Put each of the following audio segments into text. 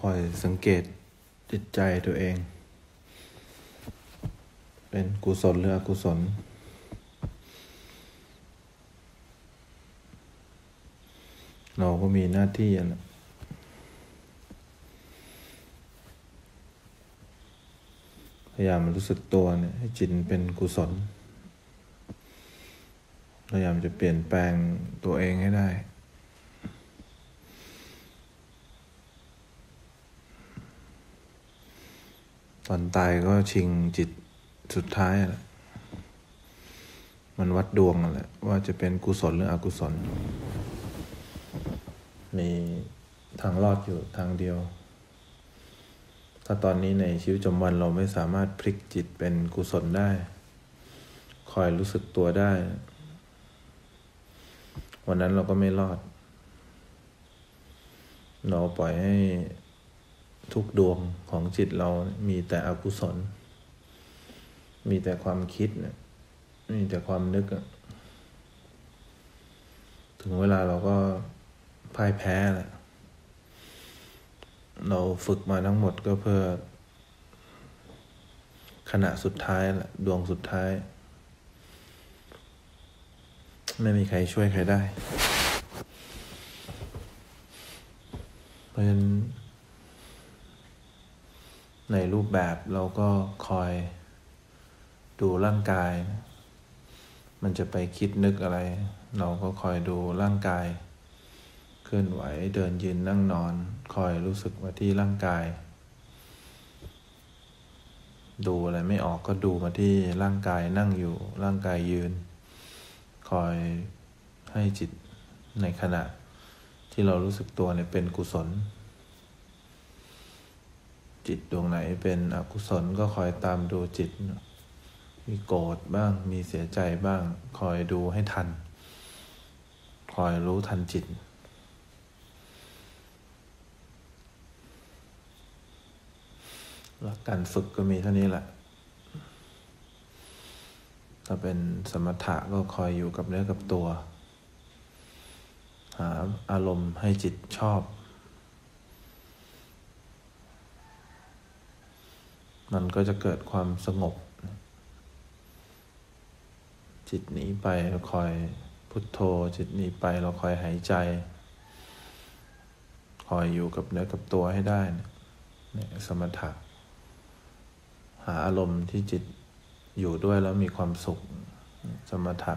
คอยสังเกตจิตใจตัวเอง เป็นกุศลหรืออกุศล เราก็มีหน้าที่นะพยายามรู้สึกตัวเนี่ยให้จิตเป็นกุศล พยายามจะเปลี่ยนแปลงตัวเองให้ได้ ตอนตายก็ชิงจิตสุดท้ายแหละมันวัดดวงแหละว่าจะเป็นกุศลหรืออกุศล มีทางรอดอยู่ทางเดียว ถ้าตอนนี้ในชีวิตประจำวันเราไม่สามารถพลิกจิตเป็นกุศลได้ คอยรู้สึกตัวได้ วันนั้นเราก็ไม่รอด เราปล่อยให้ ทุกดวงของจิตเรามีแต่อกุศล มีแต่ความคิดเนี่ยมีแต่ความนึก ถึงเวลาเราก็พ่ายแพ้แหละ เราฝึกมาทั้งหมดก็เพื่อ ขณะสุดท้ายแหละ ดวงสุดท้าย ไม่มีใครช่วยใครได้ เพราะฉะนั้น ในรูปแบบเราก็คอยดูร่างกาย มันจะไปคิดนึกอะไร เราก็คอยดูร่างกาย เคลื่อนไหวเดินยืนนั่งนอน คอยรู้สึกมาที่ร่างกาย ดูอะไรไม่ออกก็ดูมาที่ร่างกายนั่งอยู่ร่างกายยืน คอยให้จิตในขณะที่เรารู้สึกตัวเนี่ยเป็นกุศล จิตดวงไหนเป็นอกุศลก็คอยตามดูจิต มีโกรธบ้าง มีเสียใจบ้าง คอยดูให้ทัน คอยรู้ทันจิตหลักการฝึกก็มีเท่านี้แหละ ถ้าเป็นสมถะก็คอยอยู่กับเนื้อกับตัว หาอารมณ์ให้จิตชอบ มันก็จะเกิดความสงบ จิตหนีไปเราคอยพุทโธ จิตหนีไปเราคอยหายใจ คอยอยู่กับเนื้อกับตัวให้ได้เนี่ยสมถะหาอารมณ์ที่จิตอยู่ด้วยแล้วมีความสุข สมถะ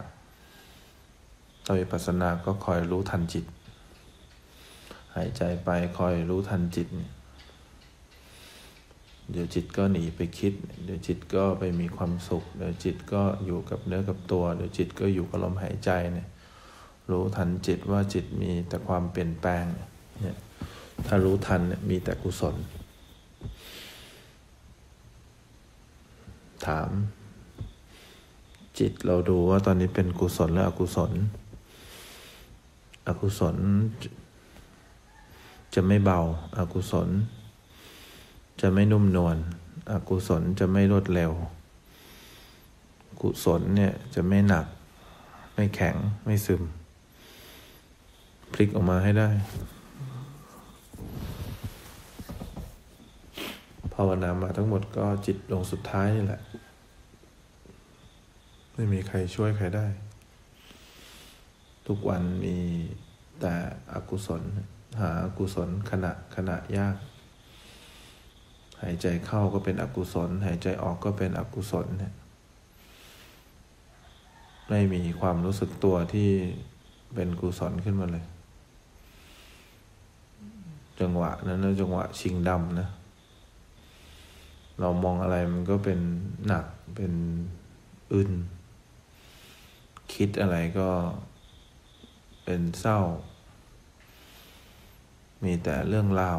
ตวิปัสสนาก็คอยรู้ทันจิต หายใจไปคอยรู้ทันจิตเนี่ย เดี๋ยวจิตก็หนีไปคิด เดี๋ยวจิตก็ไปมีความสุข เดี๋ยวจิตก็อยู่กับเนื้อกับตัว เดี๋ยวจิตก็อยู่กับลมหายใจเนี่ย รู้ทันจิตว่าจิตมีแต่ความเปลี่ยนแปลงเนี่ย ถ้ารู้ทันเนี่ยมีแต่กุศล ถาม จิตเราดูว่าตอนนี้เป็นกุศลหรืออกุศล อกุศลจะไม่เบาอากุศล จะไม่นุ่มนวลอกุศลจะไม่รวดเร็ว กุศลเนี่ยจะไม่หนัก ไม่แข็งไม่ซึม พลิกออกมาให้ได้ ภาวนามาทั้งหมดก็จิตดวงสุดท้ายนี่แหละ ไม่มีใครช่วยใครได้ ทุกวันมีแต่อกุศล หาอกุศลขณะขณะยาก หายใจเข้าก็เป็นอกุศล หายใจออกก็เป็นอกุศลเนี่ยไม่มีความรู้สึกตัวที่เป็นกุศลขึ้นมาเลย จังหวะนั้นนะจังหวะชิงดำนะ เรามองอะไรมันก็เป็นหนักเป็นอึนคิดอะไรก็เป็นเศร้า มีแต่เรื่องราว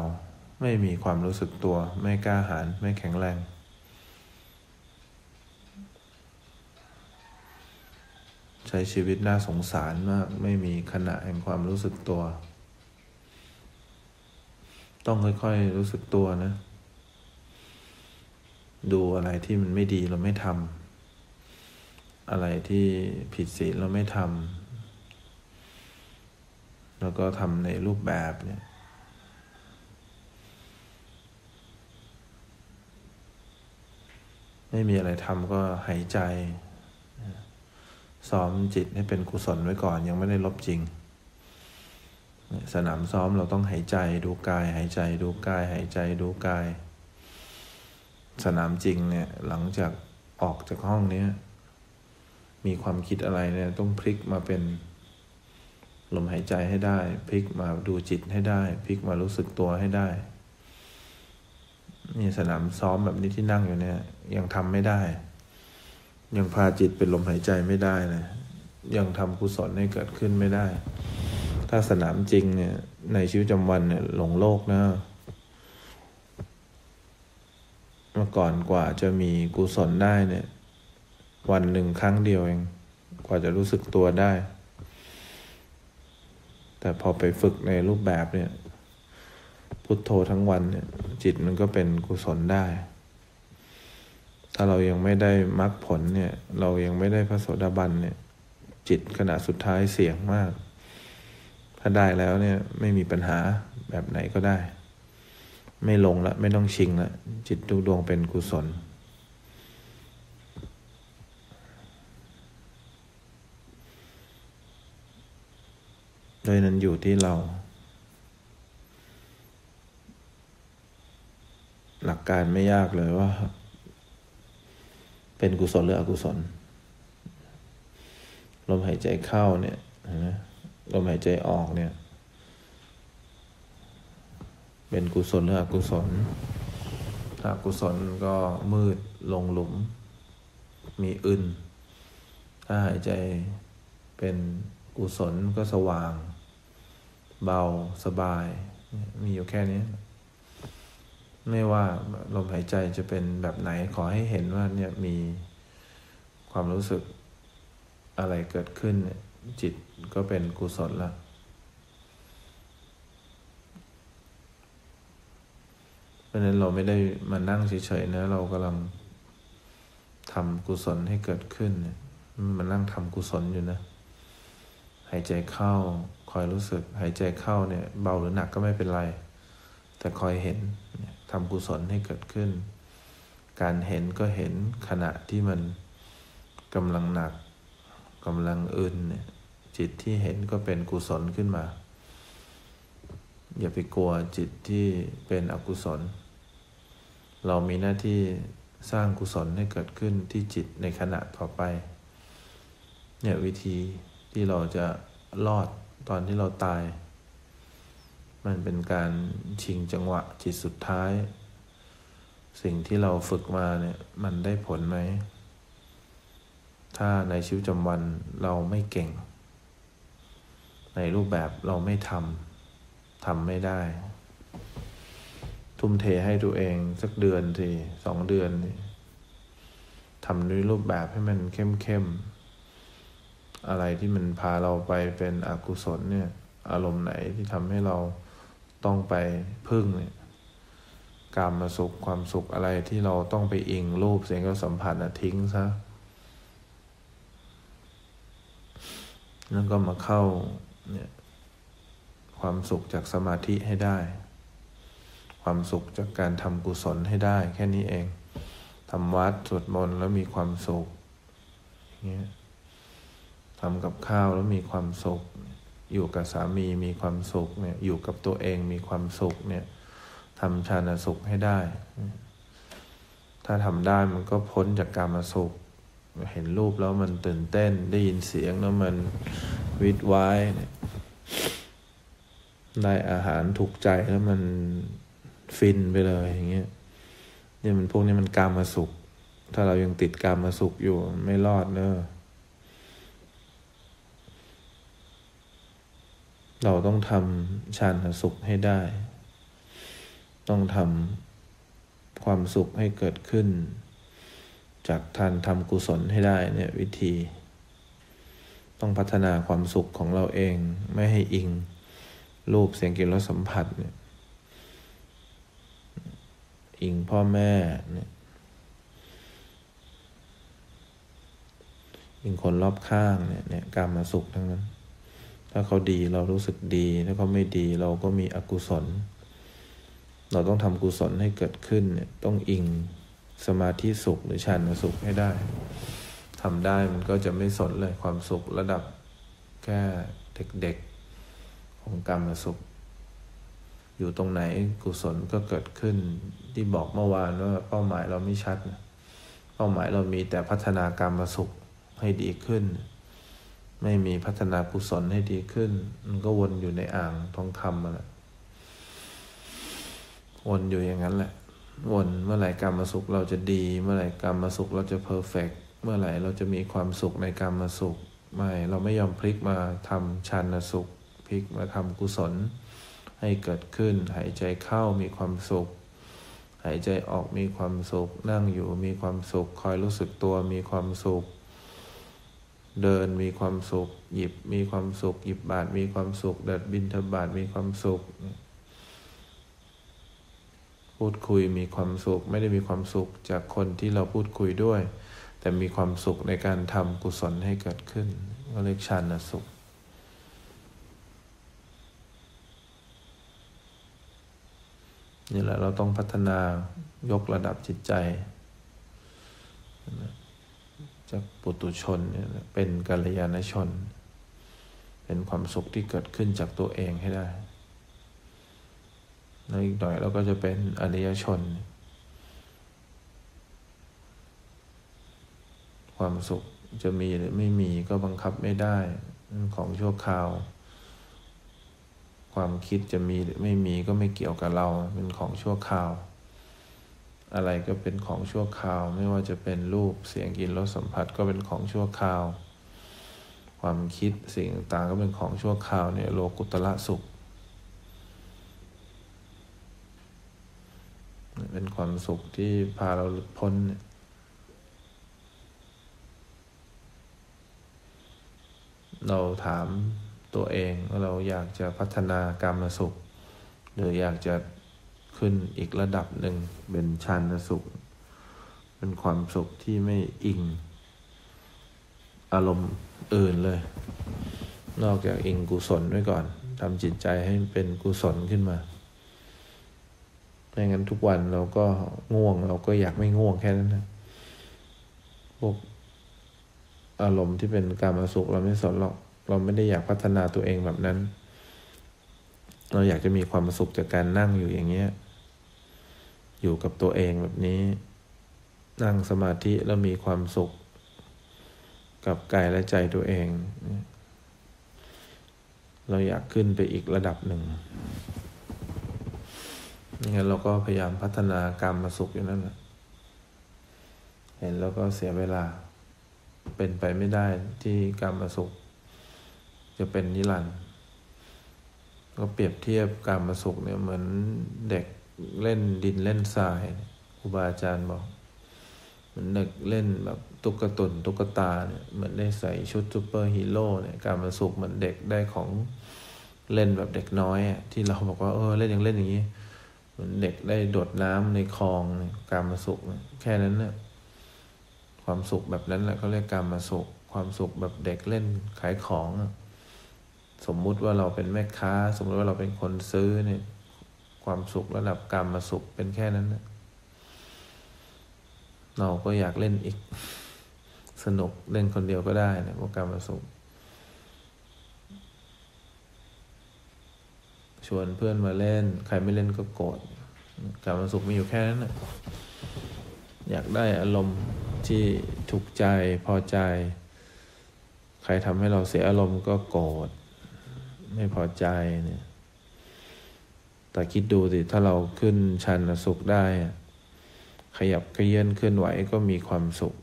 ไม่มีความรู้สึกตัว ไม่กล้าหาญไม่แข็งแรง ใช้ชีวิตน่าสงสารมาก ไม่มีขณะแห่งความรู้สึกตัว ต้องค่อยๆรู้สึกตัวนะ ดูอะไรที่มันไม่ดีเราไม่ทำอะไรที่ผิดศีลเราไม่ทำแล้วก็ทำในรูปแบบเนี่ย ไม่มีอะไรทำก็หายใจซ้อมจิตให้เป็นกุศลไว้ก่อนยังไม่ได้ลบจริง สนามซ้อมเราต้องหายใจดูกาย หายใจดูกาย หายใจดูกาย สนามจริงเนี่ยหลังจากออกจากห้องนี้มีความคิดอะไรเนี่ยต้องพลิกมาเป็นลมหายใจให้ได้ พลิกมาดูจิตให้ได้ พลิกมารู้สึกตัวให้ได้ นี่สนามซ้อมแบบนี้ที่นั่งอยู่เนี่ย ยังทำไม่ได้ ยังพาจิตเป็นลมหายใจไม่ได้เลยยังทำกุศลให้เกิดขึ้นไม่ได้ ถ้าสนามจริงเนี่ย ในชีวิตประจำวันเนี่ยหลงโลกนะเมื่อก่อนกว่าจะมีกุศลได้เนี่ย วันหนึ่งครั้งเดียวเอง กว่าจะรู้สึกตัวได้ แต่พอไปฝึกในรูปแบบเนี่ย พุทโธทั้งวันเนี่ยจิตมันก็เป็นกุศลได้ ถ้าเรายังไม่ได้มรรคผลเนี่ย เรายังไม่ได้พระโสดาบันเนี่ย จิตขณะสุดท้ายเสี่ยงมาก ถ้าได้แล้วเนี่ยไม่มีปัญหาแบบไหนก็ได้ ไม่ลงละไม่ต้องชิงละจิตทุกดวงเป็นกุศลโดยนั้นอยู่ที่เรา ลักการไม่ยากเลยว่า เป็นกุศลหรืออกุศล ลมหายใจเข้าเนี่ยนะลมหายใจออกเนี่ย เป็นกุศลหรืออกุศล ถ้ากุศลก็มืดลงหลุม มีอึนถ้าหายใจเป็นกุศลก็สว่าง เบาสบาย มีอยู่แค่นี้ ไม่ว่าลมหายใจจะเป็นแบบไหนขอให้เห็นว่าเนี่ยมีความรู้สึกอะไรเกิดขึ้นจิตก็เป็นกุศลละเพราะนั้นเราไม่ได้มานั่งเฉยๆนะ เรากำลังทำกุศลให้เกิดขึ้นมันนั่งทำกุศลอยู่นะ หายใจเข้า คอยรู้สึก หายใจเข้าเนี่ย เบาหรือหนักก็ไม่เป็นไร แต่คอยเห็นทำกุศลให้เกิดขึ้น การเห็นก็เห็นขณะที่มันกำลังหนักกำลังอื่นเนี่ยจิตที่เห็นก็เป็นกุศลขึ้นมา อย่าไปกลัวจิตที่เป็นอกุศล เรามีหน้าที่สร้างกุศลให้เกิดขึ้นที่จิตในขณะต่อไป เนี่ยวิธีที่เราจะรอดตอนที่เราตาย มันเป็นการชิงจังหวะจิตสุดท้าย สิ่งที่เราฝึกมาเนี่ยมันได้ผลไหม ถ้าในชีวิตประจำวันเราไม่เก่ง ในรูปแบบเราไม่ทำทำไม่ได้ ทุ่มเทให้ตัวเองสักเดือนทีสองเดือนทำด้วยรูปแบบให้มันเข้มเข้มอะไรที่มันพาเราไปเป็นอกุศลเนี่ย อารมณ์ไหนที่ทำให้เรา ต้องไปพึ่งเนี่ยกามมาสุขความสุขอะไรที่เราต้องไปอิงรูปเสียงก็สัมผัสนะทิ้งซะแล้วก็มาเข้าเนี่ยความสุขจากสมาธิให้ได้ ความสุขจากการทำกุศลให้ได้ แค่นี้เองทำวัดสวดมนต์แล้วมีความสุขเงี้ยทำกับข้าวแล้วมีความสุข อยู่กับสามีมีความสุขเนี่ยอยู่กับตัวเองมีความสุขเนี่ยทำชาณสุขให้ได้ ถ้าทำได้มันก็พ้นจากการมาสุข เห็นรูปแล้วมันตื่นเต้น ได้ยินเสียงแล้วมันวิตไว้เนี่ยได้อาหารถูกใจแล้วมันฟินไปเลยอย่างเงี้ยเนี่ยมันพวกนี้มันกามาสุข ถ้าเรายังติดกามาสุขอยู่ไม่รอดเนอะ เราต้องทำฌานสุขให้ได้ ต้องทำความสุขให้เกิดขึ้น จากทานทำกุศลให้ได้เนี่ยวิธี ต้องพัฒนาความสุขของเราเองไม่ให้อิงรูปเสียงกลิ่นรสสัมผัสเนี่ยอิงพ่อแม่เนี่ยอิงคนรอบข้างเนี่ยเนี่ยการมาสุขทั้งนั้น ถ้าเขาดีเรารู้สึกดี ถ้าเขาไม่ดีเราก็มีอกุศล เราต้องทำกุศลให้เกิดขึ้นเนี่ยต้องอิงสมาธิสุขหรือฌานสุขให้ได้ทำได้มันก็จะไม่สนเลยความสุขระดับแค่เด็กๆของกรรมสุข อยู่ตรงไหนกุศลก็เกิดขึ้นที่บอกเมื่อวานว่าเป้าหมายเราไม่ชัด เป้าหมายเรามีแต่พัฒนากรรมสุขให้ดีขึ้น ไม่มีพัฒนากุศลให้ดีขึ้น มันก็วนอยู่ในอ่างทองคำมาแหละวนอยู่อย่างนั้นแหละ วนเมื่อไหร่กรรมสุขเราจะดี เมื่อไหร่กรรมสุขเราจะเพอร์เฟกเมื่อไหร่เราจะมีความสุขในกรรมสุข ไม่เราไม่ยอมพลิกมาทำชันสุข พลิกมาทำกุศล ให้เกิดขึ้น หายใจเข้ามีความสุข หายใจออกมีความสุข นั่งอยู่มีความสุข คอยรู้สึกตัวมีความสุข เดินมีความสุข หยิบมีความสุข หยิบบาทมีความสุข เดินบินทบาทมีความสุข พูดคุยมีความสุข ไม่ได้มีความสุขจากคนที่เราพูดคุยด้วย แต่มีความสุขในการทำกุศลให้เกิดขึ้นก็เรียกฌานสุข นี่แหละเราต้องพัฒนายกระดับจิตใจ จากปุตุชนเนี่ยเป็นกัลยาณชน เป็นความสุขที่เกิดขึ้นจากตัวเองให้ได้แล้วอีกหน่อยเราก็จะเป็นอริยชน ความสุขจะมีหรือไม่มีก็บังคับไม่ได้ของชั่วคราว ความคิดจะมีหรือไม่มีก็ไม่เกี่ยวกับเราเป็นของชั่วคราว อะไรก็เป็นของชั่วคราว ไม่ว่าจะเป็นรูปเสียงกลิ่นรสสัมผัสก็เป็นของชั่วคราว ความคิดสิ่งต่างก็เป็นของชั่วคราวเนี่ยโลกุตละสุข เป็นความสุขที่พาเราหลุดพ้นเนี่ยเราถามตัวเองว่าเราอยากจะพัฒนากรรมสุข หรืออยากจะ ขึ้นอีกระดับหนึ่งเป็นชันสุข เป็นความสุขที่ไม่อิง อารมณ์อื่นเลย นอกจากอิงกุศลไว้ก่อนทำจิตใจให้เป็นกุศลขึ้นมาไม่งั้นทุกวันเราก็ง่วงเราก็อยากไม่ง่วงแค่นั้นนะพวกอารมณ์ที่เป็นการมาสุขเราไม่สนหรอกเราไม่ได้อยากพัฒนาตัวเองแบบนั้น เราอยากจะมีความสุขจากการนั่งอยู่อย่างเงี้ย อยู่กับตัวเองแบบนี้ นั่งสมาธิแล้วมีความสุข กับกายและใจตัวเอง เราอยากขึ้นไปอีกระดับหนึ่งงั้นเราก็พยายามพัฒนากรรมมาสุขอยู่นั่นแหละเห็นแล้วก็เสียเวลา เป็นไปไม่ได้ที่กรรมมาสุข จะเป็นนิรันดร์ก็เปรียบเทียบกรรมมาสุขเนี่ยเหมือนเด็ก เล่นดินเล่นทรายครูบาอาจารย์บอกเหมือนเด็กเล่นแบบตุ๊กตุนตุ๊กตาเนี่ยเหมือนได้ใส่ชุดซูเปอร์ฮีโร่เนี่ยการมาสุขเหมือนเด็กได้ของเล่นแบบเด็กน้อยอะที่เราบอกว่าเออเล่นอย่างเล่นอย่างนี้เหมือนเด็กได้โดดน้ำในคลองการมาสุขแค่นั้นเนี่ยความสุขแบบนั้นแหละเขาเรียกการมาสุข ความสุขแบบเด็กเล่นขายของ สมมุติว่าเราเป็นแม่ค้า สมมติว่าเราเป็นคนซื้อเนี่ย ความสุขระดับการมาสุขเป็นแค่นั้นนะเราก็อยากเล่นอีก สนุกเล่นคนเดียวก็ได้นะพวกการมาสุข ชวนเพื่อนมาเล่น ใครไม่เล่นก็โกรธการมาสุขมีอยู่แค่นั้นนะอยากได้อารมณ์ที่ถูกใจพอใจ ใครทำให้เราเสียอารมณ์ก็โกรธไม่พอใจเนี่ย แต่คิดดูสิถ้าเราขึ้นชันสุขได้ ขยับขยื่นเคลื่อนไหวก็มีความสุข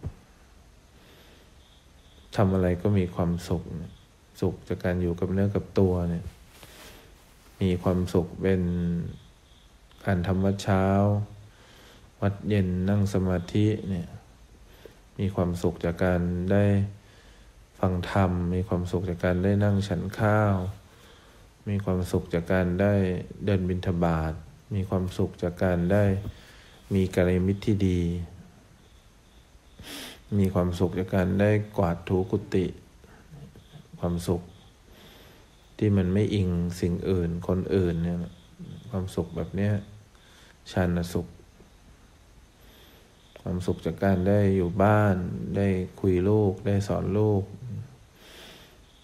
ทำอะไรก็มีความสุข สุขจากการอยู่กับเนื้อกับตัวเนี่ย มีความสุขเป็นการทำวัดเช้า วัดเย็นนั่งสมาธิเนี่ย มีความสุขจากการได้ฟังธรรม มีความสุขจากการได้นั่งฉันข้าว มีความสุขจากการได้เดินบิณฑบาตมีความสุขจากการได้มีกัลยาณมิตรที่ดี มีความสุขจากการได้กวาดถูกุติ ความสุข ที่มันไม่อิงสิ่งอื่นคนอื่นเนี่ยความสุขแบบเนี้ยชานสุข ความสุขจากการได้อยู่บ้าน ได้คุยลูก ได้สอนลูก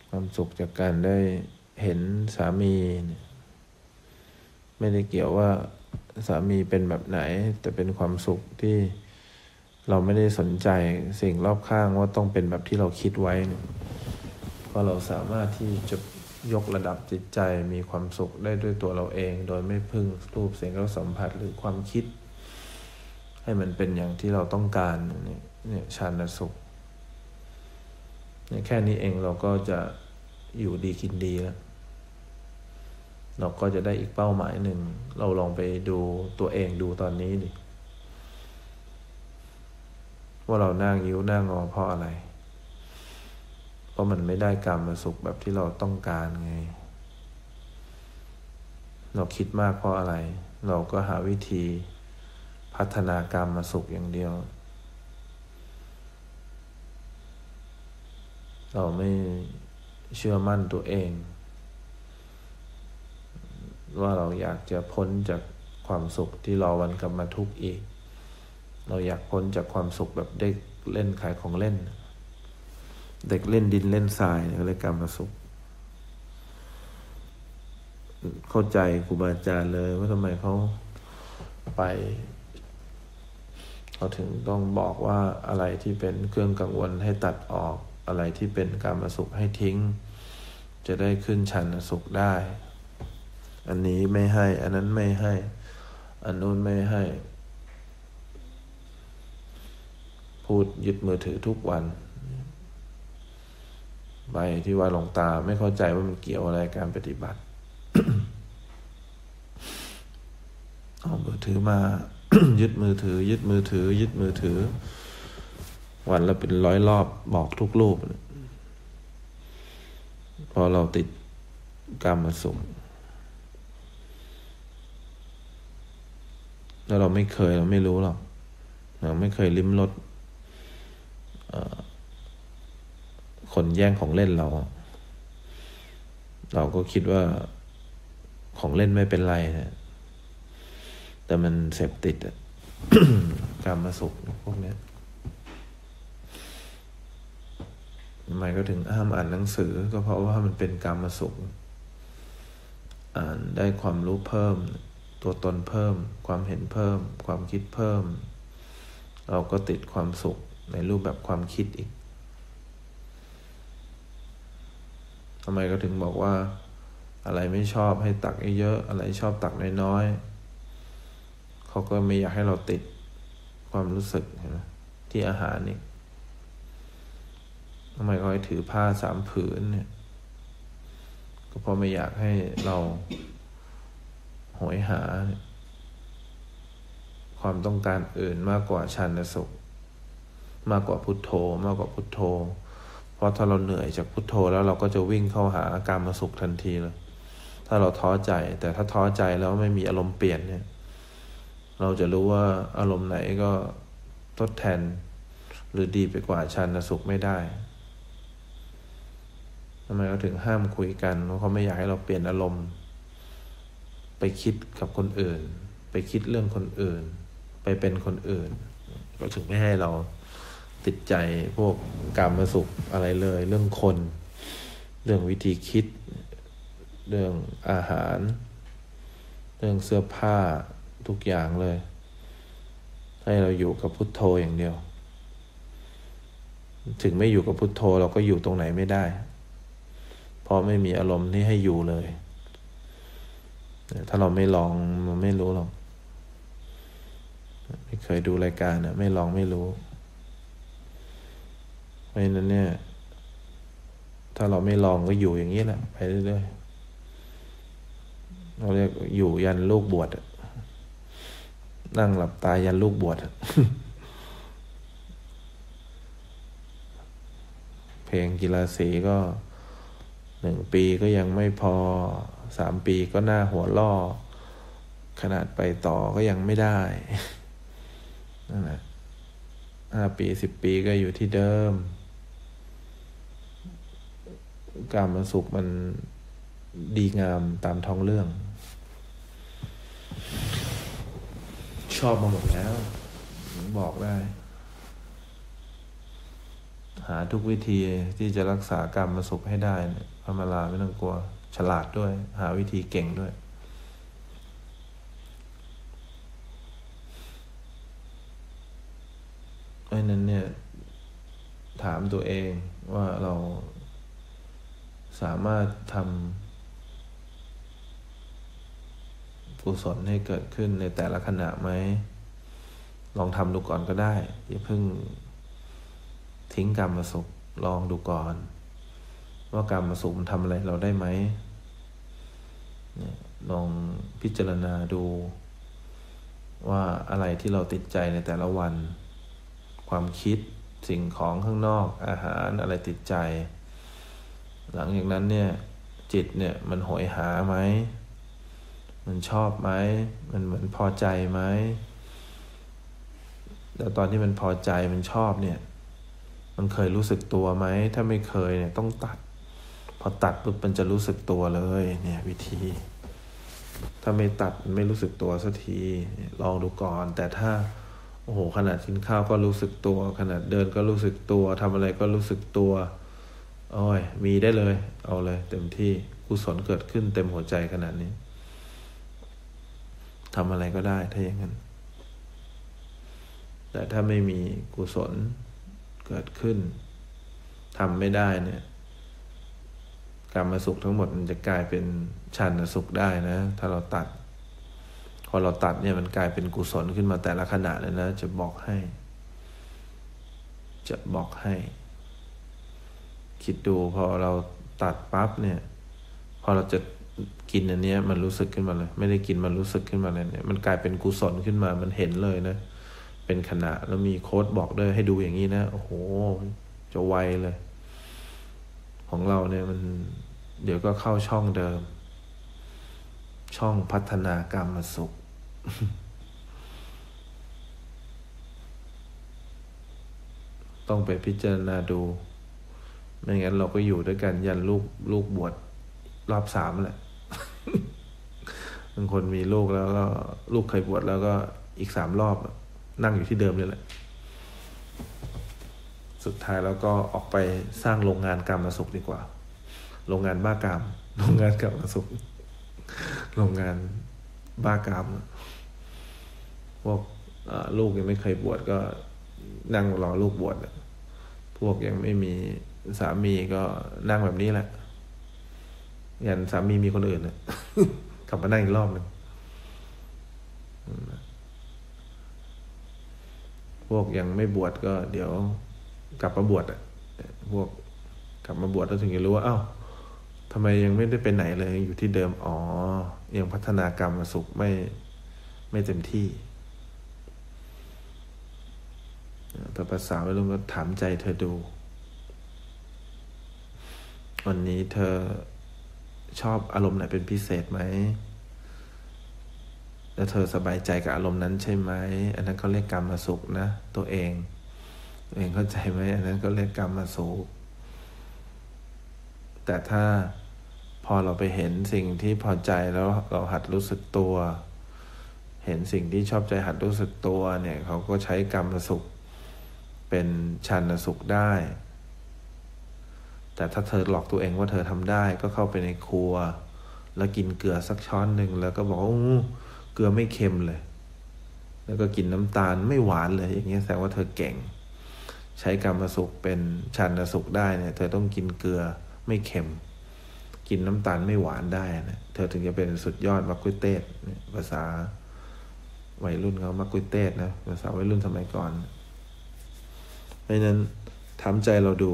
ความสุขจากการได้ เห็นสามี ไม่ได้เกี่ยวว่าสามีเป็นแบบไหน แต่เป็นความสุขที่เราไม่ได้สนใจสิ่งรอบข้างว่าต้องเป็นแบบที่เราคิดไว้เพราะเราสามารถที่จะยกระดับจิตใจมีความสุขได้ด้วยตัวเราเอง โดยไม่พึ่งรูปเสียงรสสัมผัสหรือความคิด ให้มันเป็นอย่างที่เราต้องการเนี่ยเนี่ยชาณสุขเนี่ยแค่นี้เองเราก็จะอยู่ดีกินดีแล้ว เราก็จะได้อีกเป้าหมายหนึ่ง เราลองไปดูตัวเองดูตอนนี้ดิ ว่าเรานั่งยิ้วนั่งงอเพราะอะไร เพราะมันไม่ได้กรรมมาสุขแบบที่เราต้องการไง เราคิดมากเพราะอะไร เราก็หาวิธีพัฒนากรรมมาสุขอย่างเดียว เราไม่เชื่อมั่นตัวเอง ว่าเราอยากจะพ้นจากความสุขที่รอวันกลับมาทุกข์อีก เราอยากพ้นจากความสุขแบบเด็กเล่นขายของเล่น เด็กเล่นดินเล่นทรายก็เลยกรรมสุข เข้าใจครูบาอาจารย์เลยว่าทำไมเขาไปเขาถึงต้องบอกว่าอะไรที่เป็นเครื่องกังวลให้ตัดออกอะไรที่เป็นกรรมาสุขให้ทิ้ง จะได้ขึ้นชันสุขได้ อันนี้ไม่ให้ อันนั้นไม่ให้ อันนู้นไม่ให้ พูดยึดมือถือทุกวัน ไปที่ว่าหลวงตาไม่เข้าใจว่ามันเกี่ยวอะไรการปฏิบัติเอามือถือมา ยึดมือถือ ยึดมือถือ ยึดมือถือ วันละเป็นร้อยรอบบอกทุกรูปพอเราติดกรรมมาสุข แล้วเราไม่เคยเราไม่รู้หรอกเราไม่เคยลิ้มรสคนแย่งของเล่นเรา เราก็คิดว่าของเล่นไม่เป็นไรนะแต่มันเสพติดอะการมาสุขพวกนี้ทำไมก็ถึงห้ามอ่านหนังสือ ก็เพราะว่ามันเป็นการมาสุข อ่านได้ความรู้เพิ่ม ตัวตนเพิ่ม ความเห็นเพิ่ม ความคิดเพิ่ม เราก็ติดความสุขในรูปแบบความคิดอีกทำไมก็ถึงบอกว่า อะไรไม่ชอบให้ตักเยอะอะไรชอบตักน้อยๆเขาก็ไม่อยากให้เราติดความรู้สึกที่อาหารนี่ทำไมเขาให้ถือผ้าสามผืนเนี่ย ก็เพราะไม่อยากให้เรา หอยหา ความต้องการอื่นมากกว่าชันสุข มากกว่าพุทโธ มากกว่าพุทโธ เพราะถ้าเราเหนื่อยจากพุทโธแล้วเราก็จะวิ่งเข้าหาอาการมาสุขทันทีเลยถ้าเราท้อใจ แต่ถ้าท้อใจแล้วไม่มีอารมณ์เปลี่ยนเนี่ย เราจะรู้ว่าอารมณ์ไหนก็ทดแทน หรือดีไปกว่าชันสุขไม่ได้ทำไมเขาถึงห้ามคุยกันเพราะเขาไม่อยากให้เราเปลี่ยนอารมณ์ ไปคิดกับคนอื่น ไปคิดเรื่องคนอื่น ไปเป็นคนอื่น ก็ถึงไม่ให้เราติดใจพวกกรรมสุขอะไรเลย เรื่องคน เรื่องวิธีคิด เรื่องอาหาร เรื่องเสื้อผ้าทุกอย่างเลย ให้เราอยู่กับพุทโธอย่างเดียว ถึงไม่อยู่กับพุทโธเราก็อยู่ตรงไหนไม่ได้ เพราะไม่มีอารมณ์ที่ให้อยู่เลย ถ้าเราไม่ลองมันไม่รู้หรอกไม่เคยดูรายการนะไม่ลองไม่รู้ เพราะฉะนั้นเนี่ย ถ้าเราไม่ลองก็อยู่อย่างนี้แหละ ไปเรื่อยๆเราเรียกอยู่ยันลูกบวชนั่งหลับตายันลูกบวชเพลงกีฬาสีก็หนึ่งปีก็ยังไม่พอ สามปีก็หน้าหัวล่อ ขนาดไปต่อก็ยังไม่ได้นั่นแหละห้าปีสิบปีก็อยู่ที่เดิม การมันสุขมันดีงามตามท้องเรื่อง ชอบมาหมดแล้ว บอกได้ หาทุกวิธีที่จะรักษากรรมมาสุขให้ได้พระมาลาไม่ต้องกลัว ฉลาดด้วย หาวิธีเก่งด้วย เพราะนั้นเนี่ย ถามตัวเองว่าเราสามารถทำกุศลให้เกิดขึ้นในแต่ละขณะไหม ลองทำดูก่อนก็ได้ อย่าเพิ่งทิ้งกรรมมาสุขลองดูก่อน ว่ากรรมมาสุขมันทำอะไรเราได้ไหม ลองพิจารณาดูว่าอะไรที่เราติดใจในแต่ละวัน ความคิดสิ่งของข้างนอกอาหารอะไรติดใจ หลังจากนั้นเนี่ยจิตเนี่ยมันหอยหาไหม มันชอบไหม มันเหมือนพอใจไหมแล้วตอนที่มันพอใจมันชอบเนี่ย มันเคยรู้สึกตัวไหม ถ้าไม่เคยเนี่ยต้องตัด อตัดปุ๊บมันจะรู้สึกตัวเลยเนี่ยวิธี ถ้าไม่ตัดไม่รู้สึกตัวสักทีลองดูก่อน แต่ถ้าโอ้โหขนาดกินข้าวก็รู้สึกตัว ขนาดเดินก็รู้สึกตัวทำอะไรก็รู้สึกตัวโอ้ยมีได้เลย เอาเลย เต็มที่กุศลเกิดขึ้นเต็มหัวใจขนาดนี้ทำอะไรก็ได้ถ้าอย่างนั้น แต่ถ้าไม่มีกุศลเกิดขึ้นทำไม่ได้เนี่ย กรรมสุขทั้งหมดมันจะกลายเป็นชันสุขได้นะ ถ้าเราตัด พอเราตัดเนี่ยมันกลายเป็นกุศลขึ้นมาแต่ละขณะเลยนะ จะบอกให้ จะบอกให้ คิดดูพอเราตัดปั๊บเนี่ย พอเราจะกินอันเนี้ย มันรู้สึกขึ้นมาเลย ไม่ได้กินมันรู้สึกขึ้นมาเลยเนี่ยมันกลายเป็นกุศลขึ้นมามันเห็นเลยนะ เป็นขณะแล้วมีโค้ดบอกด้วยให้ดูอย่างนี้นะ โอ้โห จะไวเลย ของเราเนี่ยมัน เดี๋ยวก็เข้าช่องเดิม ช่องพัฒนากรรมสุข ต้องไปพิจารณาดู ไม่งั้นเราก็อยู่ด้วยกันยันลูกลูกบวชรอบสามแหละบางคนมีลูกแล้วก็ลูกเคยบวชแล้วก็อีกสามรอบ นั่งอยู่ที่เดิมเลยแหละ สุดท้ายแล้วก็ออกไปสร้างโรงงานกรรมสุขดีกว่า โรงงานบ้ากรรมโรงงานกรรมมาสุขโรงงานบ้ากรรมพวกลูกยังไม่เคยบวชก็นั่งรอลูกบวชพวกยังไม่มีสามีก็นั่งแบบนี้แหละยันสามีมีคนอื่นนะกลับมานั่งอีกรอบหนึ่งพวกยังไม่บวชก็เดี๋ยวกลับมาบวชอะ พวกกลับมาบวชแล้วถึงจะรู้ว่า เอ้า ทำไมยังไม่ได้ไปไหนเลยอยู่ที่เดิมอ๋อยังพัฒนากรรมสุขไม่ไม่เต็มที่แต่ภาษาวัยรุ่นก็ถามใจเธอดู วันนี้เธอชอบอารมณ์ไหนเป็นพิเศษไหม แล้วเธอสบายใจกับอารมณ์นั้นใช่ไหม อันนั้นเขาเรียกกรรมมาสุขนะ ตัวเอง ตัวเองเข้าใจไหม อันนั้นก็เรียกกรรมมาสุข แต่ถ้าพอเราไปเห็นสิ่งที่พอใจแล้วเราหัดรู้สึกตัว เห็นสิ่งที่ชอบใจหัดรู้สึกตัวเนี่ยเขาก็ใช้กรรมสุข เป็นชันสุขได้ แต่ถ้าเธอหลอกตัวเองว่าเธอทำได้ก็เข้าไปในครัว แล้วกินเกลือสักช้อนหนึ่งแล้วก็บอกว่าเกลือไม่เค็มเลย แล้วก็กินน้ำตาลไม่หวานเลย อย่างเงี้ยแสดงว่าเธอเก่ง ใช้กรรมสุขเป็นชันสุขได้เนี่ย เธอต้องกินเกลือ ไม่เค็ม กินน้ำตาลไม่หวานได้นะเธอถึงจะเป็นสุดยอดมักกุเตสภาษาวัยรุ่นเขามักกุเตสนะภาษาวัยรุ่นสมัยก่อน เพราะนั้นทำใจเราดู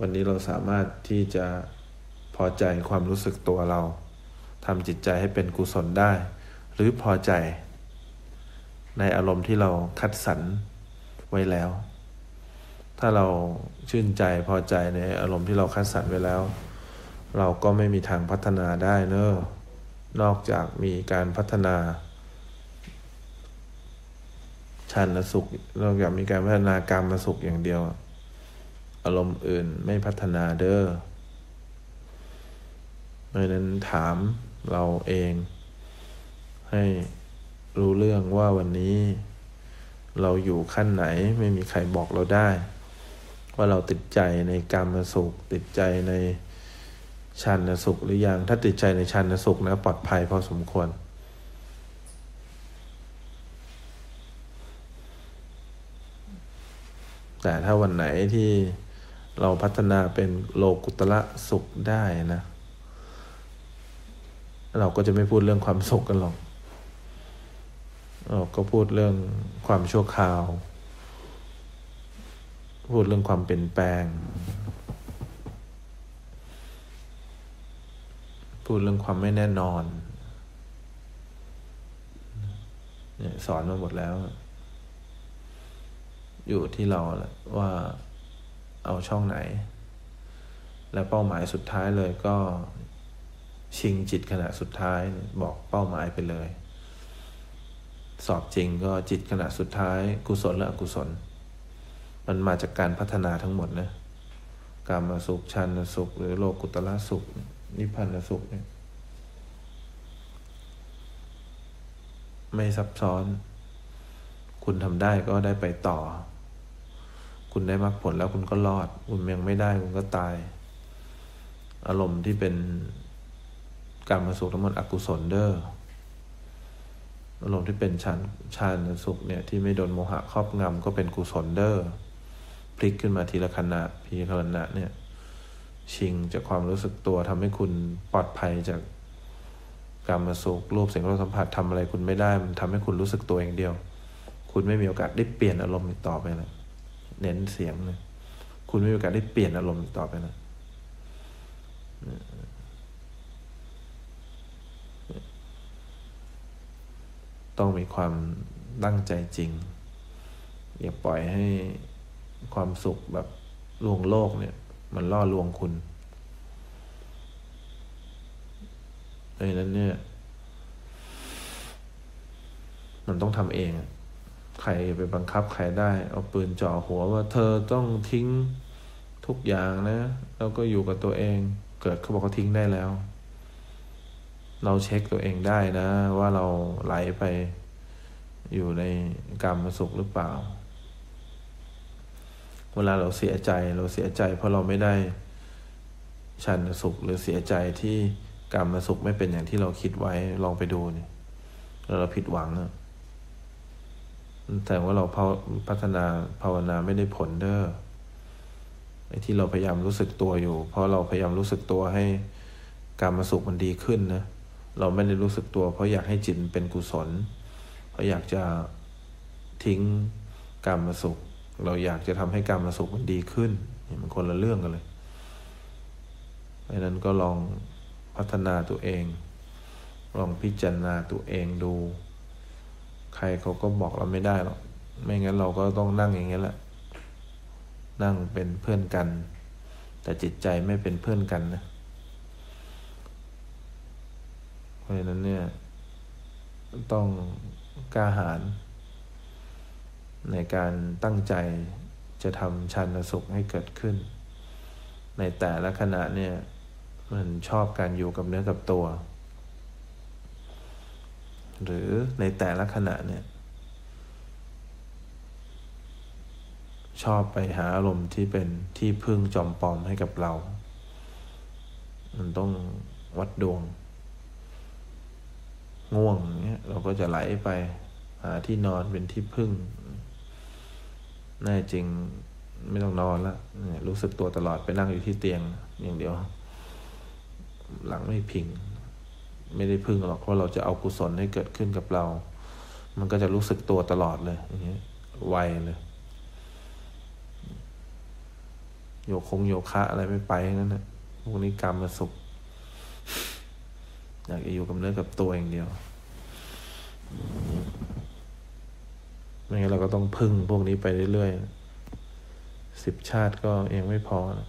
วันนี้เราสามารถที่จะพอใจความรู้สึกตัวเราทำจิตใจให้เป็นกุศลได้ หรือพอใจ ในอารมณ์ที่เราคัดสรรไว้แล้ว ถ้าเรา ชื่นใจพอใจในอารมณ์ที่เราคัดสรรไว้แล้ว เราก็ไม่มีทางพัฒนาได้เนอะนอกจากมีการพัฒนาชันสุขนอกจากมีการพัฒนากรรมมาสุขอย่างเดียว อารมณ์อื่นไม่พัฒนาเด้อเพราะนั้นถามเราเอง ให้รู้เรื่องว่าวันนี้ เราอยู่ขั้นไหนไม่มีใครบอกเราได้ ว่าเราติดใจในกรรมสุข ติดใจในชันสุขหรือยัง ถ้าติดใจในชันสุขนะปลอดภัยพอสมควร แต่ถ้าวันไหนที่เราพัฒนาเป็นโลกุตละสุขได้นะ เราก็จะไม่พูดเรื่องความสุขกันหรอกเราก็พูดเรื่องความชั่วคราว พูดเรื่องความเปลี่ยนแปลง พูดเรื่องความไม่แน่นอนเนี่ยสอนมาหมดแล้ว อยู่ที่เราละว่าเอาช่องไหน และเป้าหมายสุดท้ายเลยก็ชิงจิตขณะสุดท้ายบอกเป้าหมายไปเลย สอบจริงก็จิตขณะสุดท้าย กุศลและอกุศล มันมาจากการพัฒนาทั้งหมดนะการมาสุขชันสุข หรือโลกุตละสุข นิพพานสุขเนี่ยไม่ซับซ้อน คุณทำได้ก็ได้ไปต่อ คุณได้มรรคผลแล้วคุณก็รอด คุณยังไม่ได้คุณก็ตาย อารมณ์ที่เป็นกรรมาสุขทั้งหมดอกุศลเด้ออารมณ์ที่เป็นชันชานสุขเนี่ยที่ไม่โดนโมหะครอบงำก็เป็นกุศลเด้อ พลิกขึ้นมาทีละขณะพีขณะเนี่ย ชิงจากความรู้สึกตัวทำให้คุณปลอดภัยจากกรรมสุขรูปเสียงรสสัมผัสทำอะไรคุณไม่ได้ มันทำให้คุณรู้สึกตัวเองเดียว คุณไม่มีโอกาสได้เปลี่ยนอารมณ์อีกต่อไปเลยเน้นเสียงเลยคุณไม่มีโอกาสได้เปลี่ยนอารมณ์ต่อไปนะต้องมีความตั้งใจจริง อย่าปล่อยให้ ความสุขแบบลวงโลกเนี่ย มันล่อลวงคุณดังนั้นเนี่ย มันต้องทำเอง ใครไปบังคับใครได้ เอาปืนจ่อหัวว่าเธอต้องทิ้งทุกอย่างนะ แล้วก็อยู่กับตัวเอง เกิดเขาบอกเขาทิ้งได้แล้ว เราเช็คตัวเองได้นะ ว่าเราไหลไปอยู่ในกรรมสุขหรือเปล่า เวลาเราเสียใจเราเสียใจ เพราะเราไม่ได้ชันสุขหรือเสียใจที่กรรมสุขไม่เป็นอย่างที่เราคิดไว้ลองไปดูเนี่แล้วเราผิดหวังอะแต่ว่าเราพัฒนาภาวนาไม่ได้ผลเด้อไอ้ที่เราพยายามรู้สึกตัวอยู่ เพราะเราพยายามรู้สึกตัวให้การมาสุขมันดีขึ้นนะเราไม่ได้รู้สึกตัว เพราะอยากให้จิตเป็นกุศล เพราะอยากจะทิ้งการมาสุข เราอยากจะทำให้การมาสุขมันดีขึ้นมันคนละเรื่องกันเลยเพราะนั้นก็ลองพัฒนาตัวเอง ลองพิจารณาตัวเองดู ใครเขาก็บอกเราไม่ได้หรอกไม่งั้นเราก็ต้องนั่งอย่างนี้แหละ นั่งเป็นเพื่อนกัน แต่จิตใจไม่เป็นเพื่อนกันนะเพราะฉะนั้นเนี่ย ต้องกล้าหาญ ในการตั้งใจจะทำชันสุขให้เกิดขึ้น ในแต่ละขณะเนี่ยมันชอบการอยู่กับเนื้อกับตัว หรือในแต่ละขณะเนี่ยชอบไปหาอารมณ์ที่เป็นที่พึ่งจอมปลอมให้กับเรา มันต้องวัดดวง ง่วงเงี้ยเราก็จะไหลไปหาที่นอนเป็นที่พึ่ง แน่จริงไม่ต้องนอนละรู้สึกตัวตลอดไปนั่งอยู่ที่เตียงอย่างเดียว หลังไม่พิง ไม่ได้พึ่งหรอกเพราะเราจะเอากุศลให้เกิดขึ้นกับเรา มันก็จะรู้สึกตัวตลอดเลยอย่างเงี้ยไวเลยโยคงโยคะอะไรไม่ไปนั่นนะพวกนี้กรรมมาสุข อยากจะอยู่กับเนื้อกับตัวอย่างเดียว ไม่งั้นเราก็ต้องพึ่งพวกนี้ไปเรื่อยๆสิบชาติก็ยังไม่พอนะ